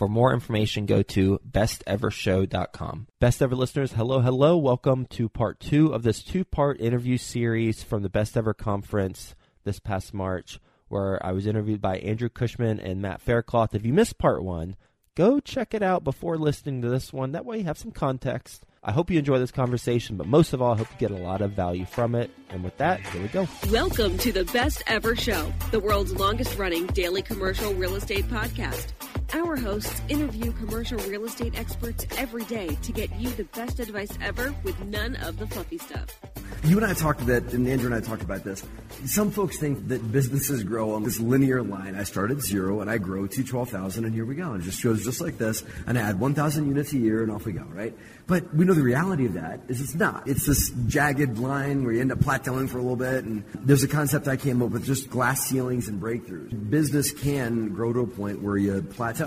For more information, go to bestevershow.com. Best ever listeners, hello, hello. Welcome to part two of this two part interview series from the Best Ever Conference this past March where I was interviewed by Andrew Cushman and Matt Faircloth. If you missed part one, go check it out before listening to this one. That way you have some context. I hope you enjoy this conversation, but most of all, I hope you get a lot of value from it. And with that, here we go. Welcome to the Best Ever Show, the world's longest running daily commercial real estate podcast. Our hosts interview commercial real estate experts every day to get you the best advice ever with none of the fluffy stuff. You and I talked about, and Andrew and I talked about this. Some folks think that businesses grow on this linear line. I start at zero and I grow to 12,000 and here we go. And it just goes just like this and I add 1,000 units a year and off we go, right? But we know the reality of that is it's not. It's this jagged line where you end up plateauing for a little bit. And there's a concept I came up with just glass ceilings and breakthroughs. Business can grow to a point where you plateau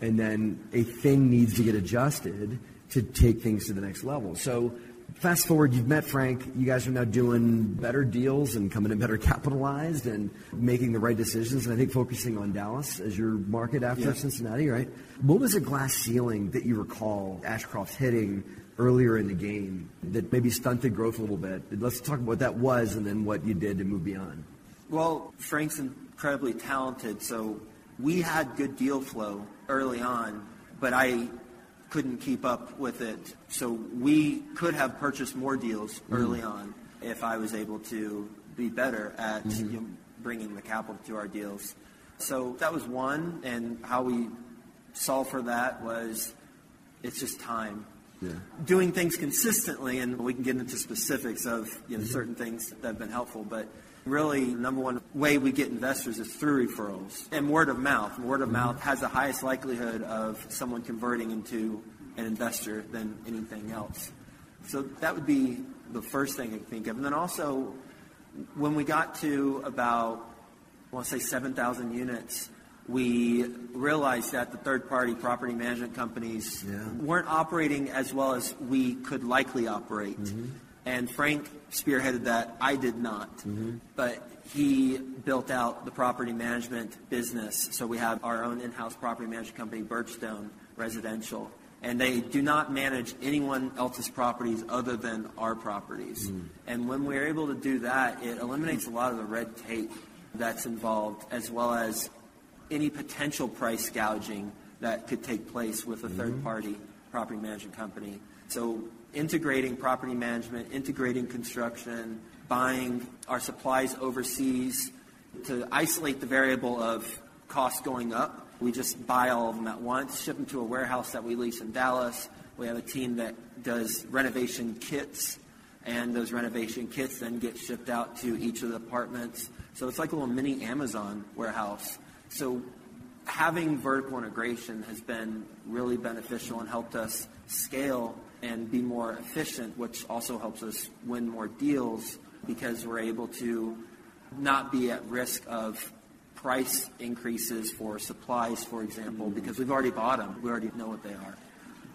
and then a thing needs to get adjusted to take things to the next level. So fast forward, you've met Frank. You guys are now doing better deals and coming in better capitalized and making the right decisions. And I think focusing on Dallas as your market after yeah. Cincinnati, right? What was a glass ceiling that you recall Ashcroft hitting earlier in the game that maybe stunted growth a little bit? Let's talk about what that was and then what you did to move beyond. Well, Frank's incredibly talented, so we had good deal flow early on, but I couldn't keep up with it. So we could have purchased more deals mm-hmm. early mm-hmm. on if I was able to be better at mm-hmm. you know, bringing the capital to our deals. So that was one, and how we solved for that was it's just time. Yeah. Doing things consistently, and we can get into specifics of you know, mm-hmm. certain things that have been helpful, but really number one way we get investors is through referrals and word of mouth. Word of mouth has the highest likelihood of someone converting into an investor than anything else. So that would be the first thing I think of. And then also, when we got to about, I want to say 7,000 units, we realized that the third-party property management companies yeah. weren't operating as well as we could likely operate. Mm-hmm. And Frank spearheaded that. I did not. Mm-hmm. But he built out the property management business. So we have our own in-house property management company, Birchstone Residential. And they do not manage anyone else's properties other than our properties. Mm. And when we're able to do that, it eliminates a lot of the red tape that's involved, as well as any potential price gouging that could take place with a third party property management company. So integrating property management, integrating construction, buying our supplies overseas to isolate the variable of costs going up. We just buy all of them at once, ship them to a warehouse that we lease in Dallas. We have a team that does renovation kits, and those renovation kits then get shipped out to each of the apartments. So it's like a little mini Amazon warehouse. So having vertical integration has been really beneficial and helped us scale and be more efficient, which also helps us win more deals because we're able to not be at risk of price increases for supplies, for example, because we've already bought them. We already know what they are.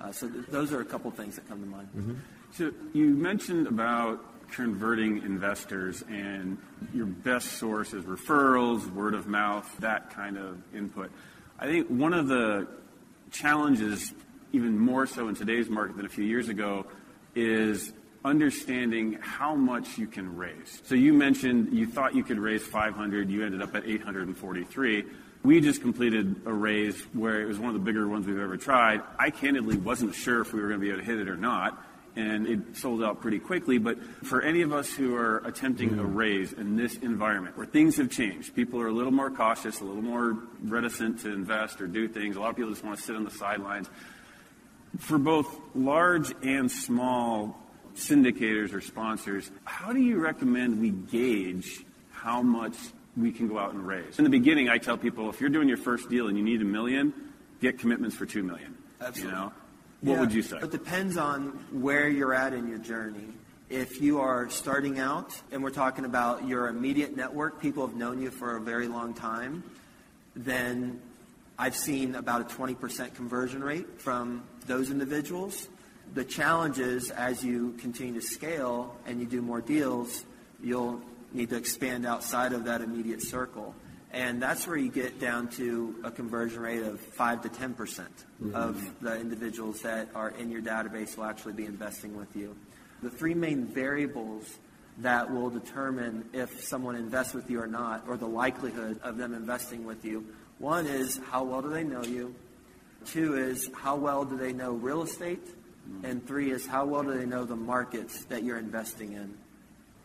Uh, so th- those are a couple things that come to mind. Mm-hmm. So you mentioned about converting investors, and your best source is referrals, word of mouth, that kind of input. I think one of the challenges, even more so in today's market than a few years ago, is understanding how much you can raise. So you mentioned you thought you could raise 500, you ended up at 843. We just completed a raise where it was one of the bigger ones we've ever tried. I candidly wasn't sure if we were going to be able to hit it or not, and it sold out pretty quickly. But for any of us who are attempting a raise in this environment where things have changed, people are a little more cautious, a little more reticent to invest or do things. A lot of people just want to sit on the sidelines. For both large and small syndicators or sponsors, how do you recommend we gauge how much we can go out and raise? In the beginning, I tell people if you're doing your first deal and you need a million, get commitments for two million. Absolutely. You know, what Yeah, would you say? It depends on where you're at in your journey. If you are starting out and we're talking about your immediate network, people have known you for a very long time, then I've seen about a 20% conversion rate from those individuals. The challenge is as you continue to scale and you do more deals, you'll need to expand outside of that immediate circle. And that's where you get down to a conversion rate of 5 to 10% mm-hmm. of the individuals that are in your database will actually be investing with you. The three main variables that will determine if someone invests with you or not, or the likelihood of them investing with you. One is how well do they know you? Two is how well do they know real estate? And three is how well do they know the markets that you're investing in?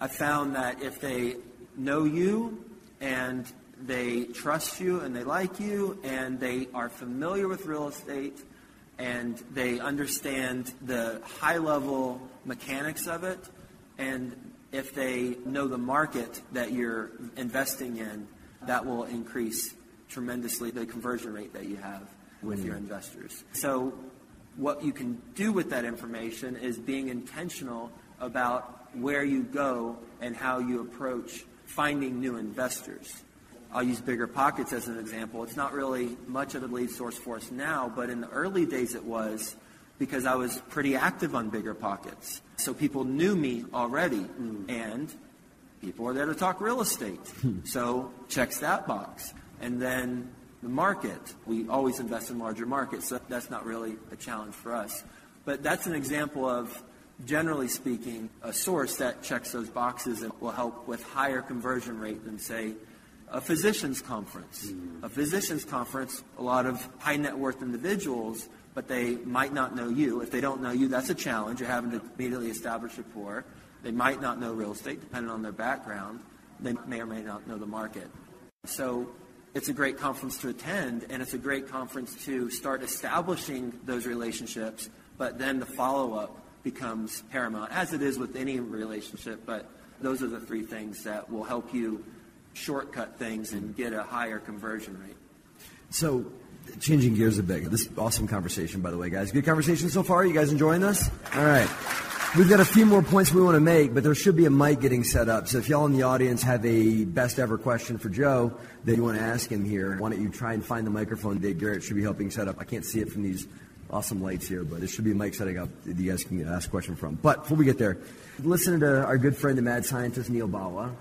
I found that if they know you and they trust you and they like you and they are familiar with real estate and they understand the high level mechanics of it and if they know the market that you're investing in, that will increase tremendously the conversion rate that you have with mm. your investors. So what you can do with that information is being intentional about where you go and how you approach finding new investors. I'll use Bigger Pockets as an example. It's not really much of a lead source for us now, but in the early days it was because I was pretty active on Bigger Pockets. So people knew me already, and people are there to talk real estate. so checks that box. And then the market. We always invest in larger markets, so that's not really a challenge for us. But that's an example of, generally speaking, a source that checks those boxes and will help with higher conversion rate than, say, a physician's conference. Mm-hmm. A physician's conference, a lot of high net worth individuals, but they might not know you. If they don't know you, that's a challenge. You're having to immediately establish rapport. They might not know real estate, depending on their background. They may or may not know the market. So it's a great conference to attend, and it's a great conference to start establishing those relationships, but then the follow up becomes paramount, as it is with any relationship. But those are the three things that will help you shortcut things and get a higher conversion rate. So, changing gears a bit. This is awesome conversation, by the way, guys. Good conversation so far. You guys enjoying this? All right. We've got a few more points we want to make, but there should be a mic getting set up. So if y'all in the audience have a best ever question for Joe that you want to ask him here, why don't you try and find the microphone? Dave Garrett should be helping set up. I can't see it from these awesome lights here, but it should be a mic setting up that you guys can ask a question from. But before we get there, listen to our good friend, the mad scientist Neal Bawa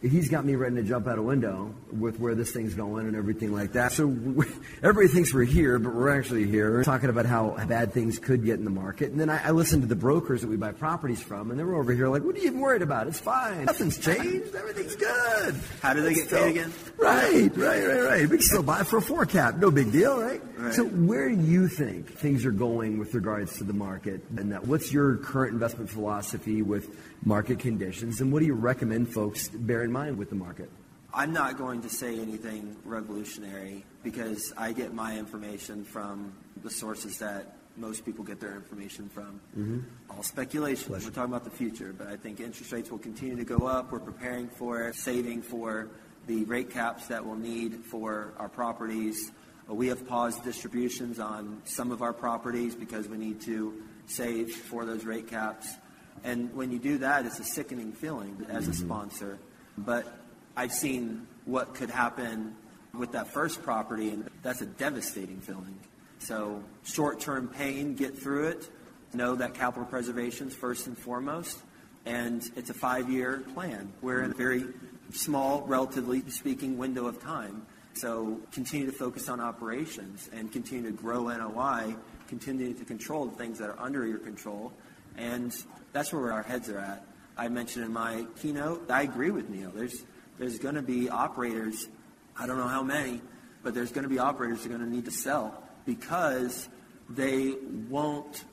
he's got me ready to jump out a window with where this thing's going and everything like that. So we, everybody thinks we're here, but we're actually here talking about how bad things could get in the market. And then I, I listened to the brokers that we buy properties from, and they were over here like, "What are you even worried about? It's fine. Nothing's changed. Everything's good." How do they get Still- paid again? Right, right, right, right. We can still buy for a four cap. No big deal, right? Right. So where do you think things are going with regards to the market? And that, what's your current investment philosophy with market conditions? And what do you recommend folks bear in mind with the market? I'm not going to say anything revolutionary because I get my information from the sources that most people get their information from. All speculation. We're talking about the future, but I think interest rates will continue to go up. We're preparing for it, saving for the rate caps that we'll need for our properties. Uh, We have paused distributions on some of our properties because we need to save for those rate caps. And when you do that, it's a sickening feeling as a sponsor. But I've seen what could happen with that first property, and that's a devastating feeling. So short-term pain, get through it. Know that capital preservation is first and foremost. And it's a five-year plan. We're in a very small, relatively speaking, window of time. So continue to focus on operations and continue to grow NOI, continue to control the things that are under your control. And that's where our heads are at. I mentioned in my keynote, I agree with Neal. There's, there's going to be operators, I don't know how many, but there's going to be operators that are going to need to sell because they won't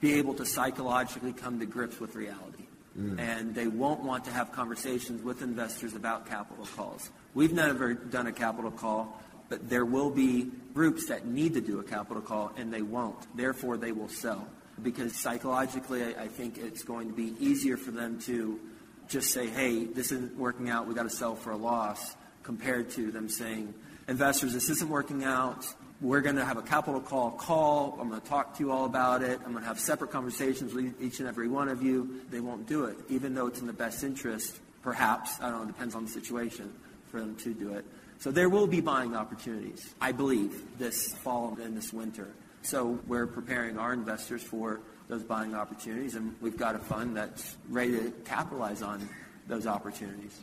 be able to psychologically come to grips with reality. Mm. And they won't want to have conversations with investors about capital calls. We've never done a capital call, but there will be groups that need to do a capital call and they won't. Therefore, they will sell. Because psychologically, I think it's going to be easier for them to just say, hey, this isn't working out, we got to sell for a loss, compared to them saying, investors, this isn't working out, we're going to have a capital call call. I'm going to talk to you all about it. I'm going to have separate conversations with each and every one of you. They won't do it, even though it's in the best interest, perhaps. I don't know, it depends on the situation for them to do it. So there will be buying opportunities, I believe, this fall and this winter. So we're preparing our investors for those buying opportunities, and we've got a fund that's ready to capitalize on those opportunities.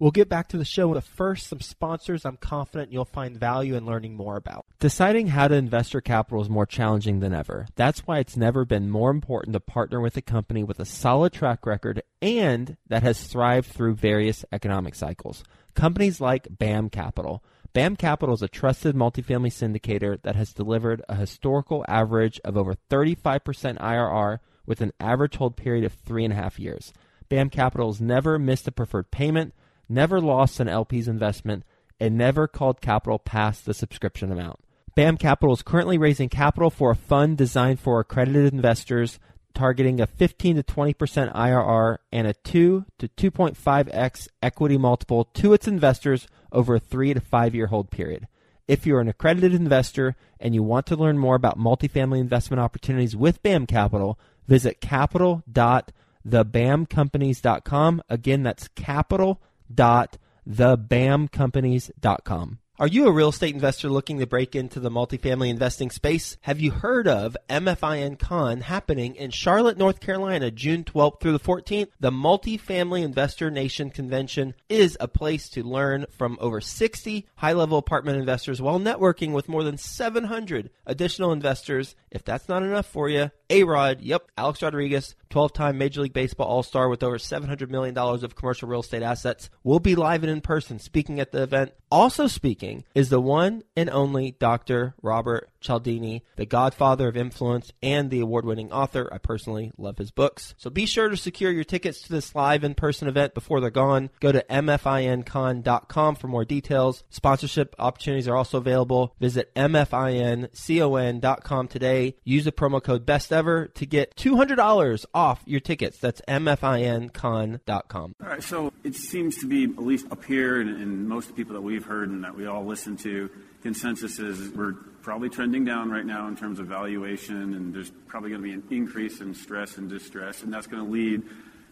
We'll get back to the show, but first, some sponsors I'm confident you'll find value in learning more about. Deciding how to invest your capital is more challenging than ever. That's why it's never been more important to partner with a company with a solid track record and that has thrived through various economic cycles. Companies like BAM Capital. BAM Capital is a trusted multifamily syndicator that has delivered a historical average of over 35% IRR with an average hold period of three and a half years. BAM Capital has never missed a preferred payment never lost an LP's investment, and never called capital past the subscription amount. BAM Capital is currently raising capital for a fund designed for accredited investors targeting a 15 to 20% IRR and a 2 to 2.5x equity multiple to its investors over a 3 to 5 year hold period. If you're an accredited investor and you want to learn more about multifamily investment opportunities with BAM Capital, visit capital.thebamcompanies.com. Again, that's capital www.thebamcompanies.com. Are you a real estate investor looking to break into the multifamily investing space? Have you heard of MFIN Con happening in Charlotte, North Carolina, June 12th through the 14th? The Multifamily Investor Nation Convention is a place to learn from over 60 high level apartment investors while networking with more than 700 additional investors. If that's not enough for you, A Rod, yep, Alex Rodriguez, 12 time Major League Baseball All Star with over $700 million of commercial real estate assets, will be live and in person speaking at the event. Also speaking is the one and only Dr. Robert Cialdini, the godfather of influence and the award winning author. I personally love his books. So be sure to secure your tickets to this live in person event before they're gone. Go to mfincon.com for more details. Sponsorship opportunities are also available. Visit mfincon.com today. Use the promo code BESTEVER to get $200 off your tickets. That's mfincon.com. All right, so it seems to be, at least up here, and, and most people that we've heard and that we all listen to, consensus is we're probably trending down right now in terms of valuation, and there's probably going to be an increase in stress and distress, and that's going to lead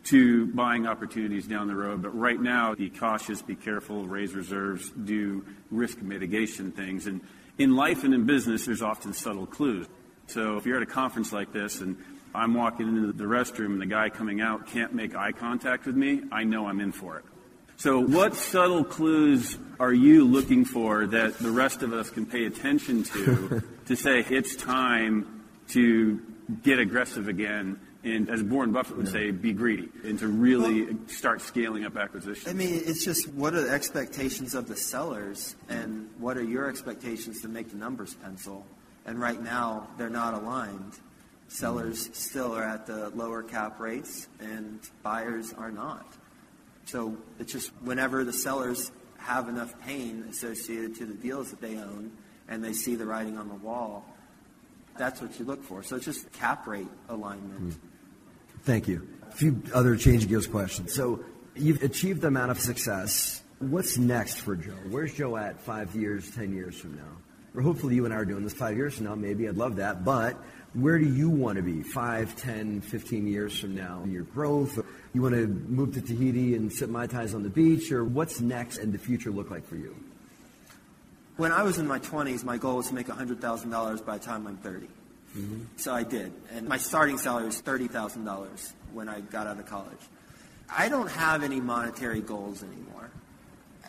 to buying opportunities down the road. But right now, be cautious, be careful, raise reserves, do risk mitigation things. And in life and in business, there's often subtle clues. So if you're at a conference like this and I'm walking into the restroom and the guy coming out can't make eye contact with me, I know I'm in for it. So, what subtle clues are you looking for that the rest of us can pay attention to to say it's time to get aggressive again? And as Warren Buffett would say, be greedy and to really well, start scaling up acquisitions. I mean, it's just what are the expectations of the sellers and what are your expectations to make the numbers pencil? And right now, they're not aligned. Sellers mm. still are at the lower cap rates, and buyers are not. So it's just whenever the sellers have enough pain associated to the deals that they own, and they see the writing on the wall, that's what you look for. So it's just cap rate alignment. Hmm. Thank you. A few other change gears questions. So you've achieved the amount of success. What's next for Joe? Where's Joe at five years, ten years from now? Or hopefully you and I are doing this five years from now. Maybe I'd love that. But where do you want to be 5, 10, 15 years from now in your growth? You want to move to Tahiti and sip Mai Tais on the beach? Or what's next and the future look like for you? When I was in my 20s, my goal was to make $100,000 by the time I'm 30. Mm-hmm. So I did. And my starting salary was $30,000 when I got out of college. I don't have any monetary goals anymore.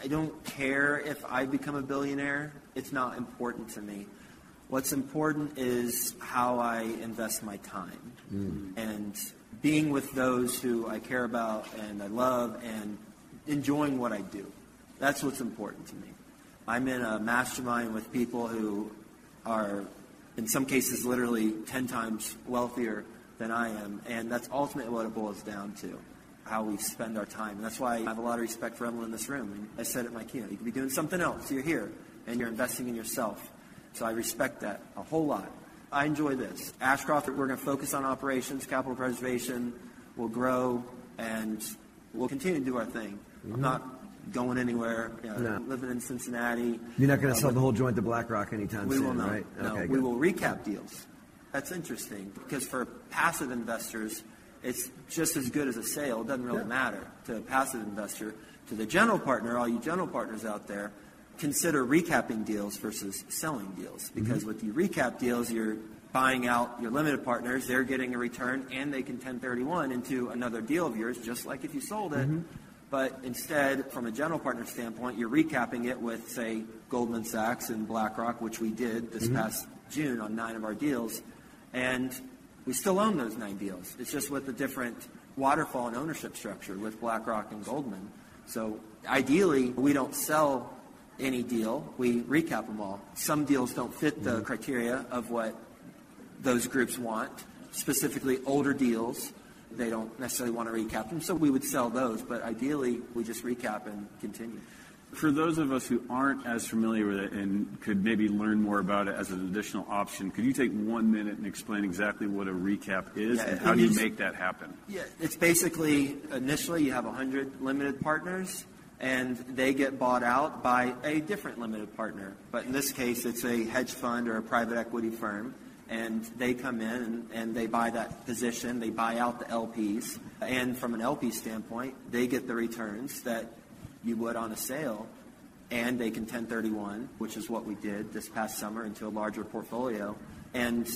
I don't care if I become a billionaire. It's not important to me. What's important is how I invest my time mm. and being with those who I care about and I love and enjoying what I do. That's what's important to me. I'm in a mastermind with people who are, in some cases, literally 10 times wealthier than I am, and that's ultimately what it boils down to how we spend our time. And that's why I have a lot of respect for everyone in this room. And I said at my keynote, you could be doing something else. You're here, and you're investing in yourself. So I respect that a whole lot. I enjoy this. Ashcroft, we're going to focus on operations, capital preservation. We'll grow, and we'll continue to do our thing. I'm not going anywhere. You know, No. Living in Cincinnati. You're not going Uh, to sell the whole joint to BlackRock anytime we soon, will not. right? No, okay, we good. will recap deals. That's interesting because for passive investors, it's just as good as a sale. It doesn't really Yeah. matter to a passive investor. To the general partner, all you general partners out there, consider recapping deals versus selling deals mm-hmm. because with the recap deals, you're buying out your limited partners. They're getting a return, and they can 1031 into another deal of yours, just like if you sold it. Mm-hmm. But instead, from a general partner standpoint, you're recapping it with, say, Goldman Sachs and BlackRock, which we did this mm-hmm. past June on nine of our deals. And we still own those nine deals. It's just with a different waterfall and ownership structure with BlackRock and Goldman. So ideally, we don't sell any deal. We recap them all. Some deals don't fit the mm-hmm. criteria of what those groups want, specifically older deals. They don't necessarily want to recap them, so we would sell those. But ideally, we just recap and continue. For those of us who aren't as familiar with it and could maybe learn more about it as an additional option, could you take one minute and explain exactly what a recap is Yeah, and how do you you- make that happen? Yeah, it's basically initially you have 100 limited partners, and they get bought out by a different limited partner. But in this case, it's a hedge fund or a private equity firm, and they come in and, and they buy that position. They buy out the LPs, and from an LP standpoint, they get the returns that you would on a sale, and they can 1031, which is what we did this past summer, into a larger portfolio, and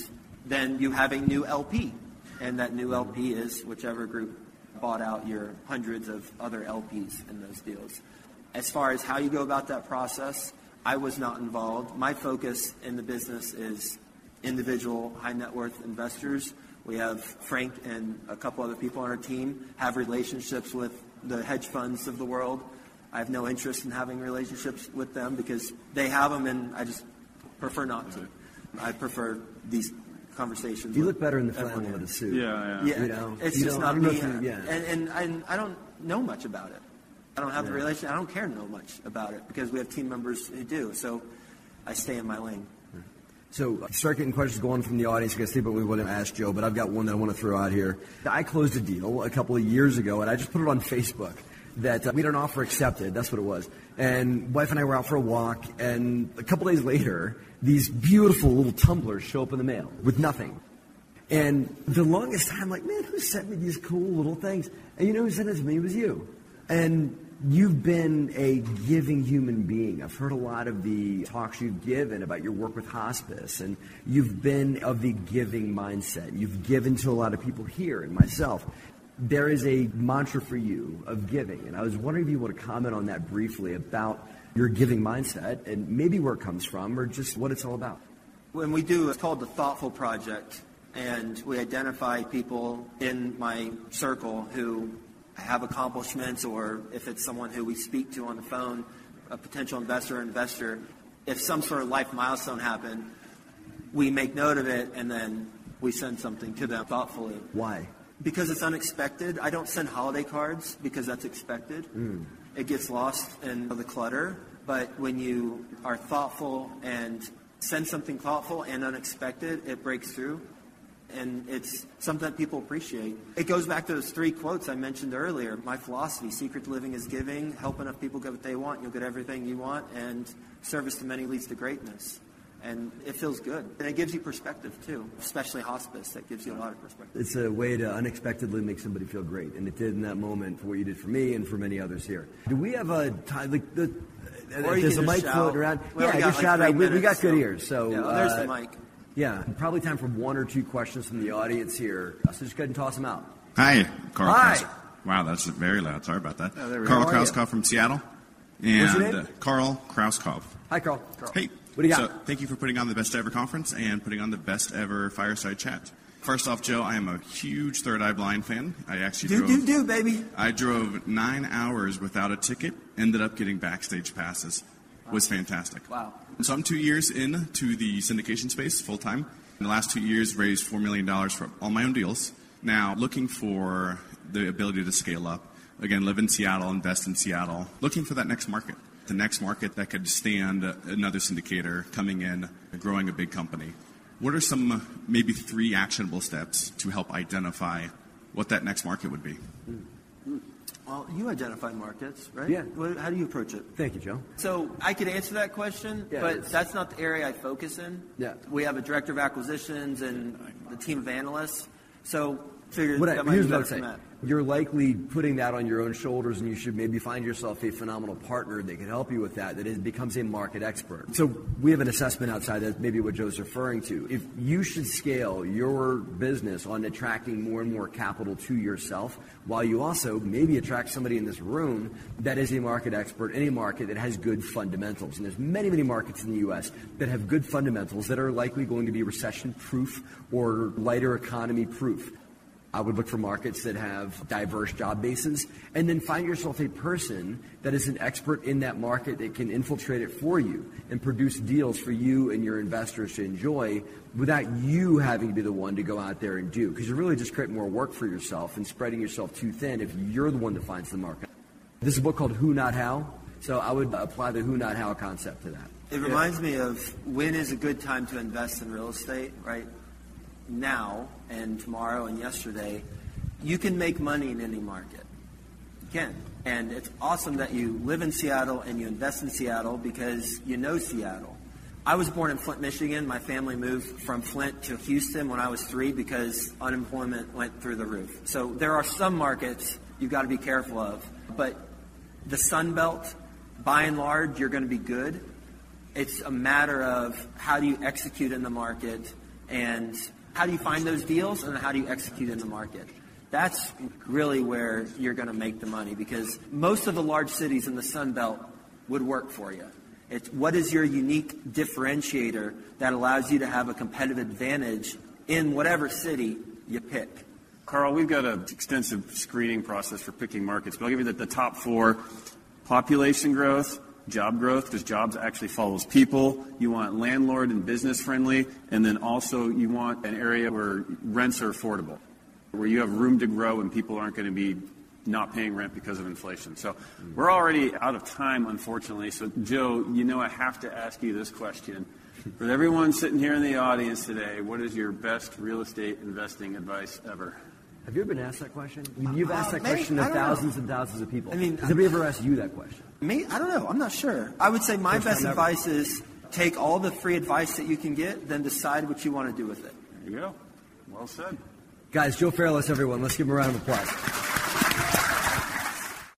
then you have a new LP, and that new LP is whichever group bought out your hundreds of other LPs in those deals. As far as how you go about that process, I was not involved. My focus in the business is individual high net worth investors. We have Frank and a couple other people on our team have relationships with the hedge funds of the world. I have no interest in having relationships with them because they have them and I just prefer not to. I prefer these conversations. You with look better in the flannel here. with a suit. Yeah, yeah. Yeah, You know, it's you just know, not me. yeah. and, and, and I don't know much about it. I don't have the relation. I don't care to know much about it because we have team members who do. So I stay in my lane. So start getting questions going from the audience. You can see what we would have asked Joe, but I've got one that I want to throw out here. I closed a deal a couple of years ago, and I just put it on Facebook that uh, we had an offer accepted. That's what it was. And wife and I were out for a walk, and a couple days later, these beautiful little tumblers show up in the mail with nothing. And the longest time, like, man, who sent me these cool little things? And you know who sent it to me? It was you. And you've been a giving human being. I've heard a lot of the talks you've given about your work with hospice, and you've been of the giving mindset. You've given to a lot of people here and myself. There is a mantra for you of giving, and I was wondering if you want to comment on that briefly about your giving mindset and maybe where it comes from or just what it's all about. When we do, it's called the Thoughtful Project, and we identify people in my circle who have accomplishments, or if it's someone who we speak to on the phone, a potential investor or investor, if some sort of life milestone happened, we make note of it and then we send something to them thoughtfully. Why? Because it's unexpected. I don't send holiday cards because that's expected. Hmm. It gets lost in the clutter. But when you are thoughtful and send something thoughtful and unexpected, it breaks through. And it's something that people appreciate. It goes back to those three quotes I mentioned earlier. My philosophy, secret to living is giving, help enough people get what they want, you'll get everything you want, and service to many leads to greatness. And it feels good. And it gives you perspective too, especially hospice. That gives you a lot of perspective. It's a way to unexpectedly make somebody feel great, and it did in that moment for what you did for me and for many others here. Do we have a time? Like the, Or you there's a can just mic shout. floating around. We yeah, got just like shout three out. We, we got good so- ears, so Yeah, oh, there's uh, the mic. Yeah, probably time for one or two questions from the audience here. So just go ahead and toss them out. Hi, Carl. Hi. Kraus- Wow, that's very loud. Sorry about that. there we Carl go. How are you? Krauskopf from Seattle. What's your And name? uh, Carl Krauskopf. Hi, Carl. Hey. What do you got? So, thank you for putting on the best ever conference and putting on the best ever fireside chat. First off, Joe, I am a huge Third Eye Blind fan. I actually Do, drove. do, do, baby. I drove nine hours without a ticket. Ended up getting backstage passes. Was fantastic. Wow. So I'm two years in to the syndication space full time. In the last two years, raised four million dollars for all my own deals. Now looking for the ability to scale up. Again, live in Seattle, invest in Seattle. Looking for that next market, the next market that could stand another syndicator coming in, growing a big company. What are some maybe three actionable steps to help identify what that next market would be? Well, you identify markets, right? Yeah. What, how do you approach it? Thank you, Joe. So I could answer that question, Yeah, but that's not the area I focus in. Yeah. We have a director of acquisitions and the team of analysts. So figured What I, that might here's be what I better would from say. that. You're likely putting that on your own shoulders, and you should maybe find yourself a phenomenal partner that can help you with that, that is, becomes a market expert. So we have an assessment outside that's maybe what Joe's referring to. If you should scale your business on attracting more and more capital to yourself, while you also maybe attract somebody in this room that is a market expert in a market that has good fundamentals. And there's many, many markets in the U.S. that have good fundamentals that are likely going to be recession proof or lighter economy proof. I would look for markets that have diverse job bases and then find yourself a person that is an expert in that market that can infiltrate it for you and produce deals for you and your investors to enjoy without you having to be the one to go out there and do. Because you're really just create more work for yourself and spreading yourself too thin if you're the one that finds the market. This is a book called Who Not How. So I would apply the who not how concept to that. It reminds me of when is a good time to invest in real estate, right? Now and tomorrow and yesterday, you can make money in any market. You can. And it's awesome that you live in Seattle and you invest in Seattle because you know Seattle. I was born in Flint, Michigan. My family moved from Flint to Houston when I was three because unemployment went through the roof. So there are some markets you've got to be careful of. But the Sun Belt, by and large, you're going to be good. It's a matter of how do you execute in the market and how do you find those deals and how do you execute in the market. That's really where you're going to make the money because most of the large cities in the Sun Belt would work for you. It's what is your unique differentiator that allows you to have a competitive advantage in whatever city you pick. Carl, we've got an extensive screening process for picking markets, but I'll give you the, the top four. Population growth, job growth, because jobs actually follows people. You want landlord and business friendly, and then also you want an area where rents are affordable, where you have room to grow and people aren't going to be not paying rent because of inflation. So we're already out of time, unfortunately. So, Joe, you know I have to ask you this question. For everyone sitting here in the audience today, what is your best real estate investing advice ever? Have you ever been asked that question? You- You've asked Uh, that maybe- question I to don't know. thousands and thousands of people. I mean, has anybody ever asked you that question? Me? I don't know. I'm not sure. I would say my First best time ever. advice is take all the free advice that you can get, then decide what you want to do with it. There you go. Well said. Guys, Joe Fairless, everyone. Let's give him a round of applause.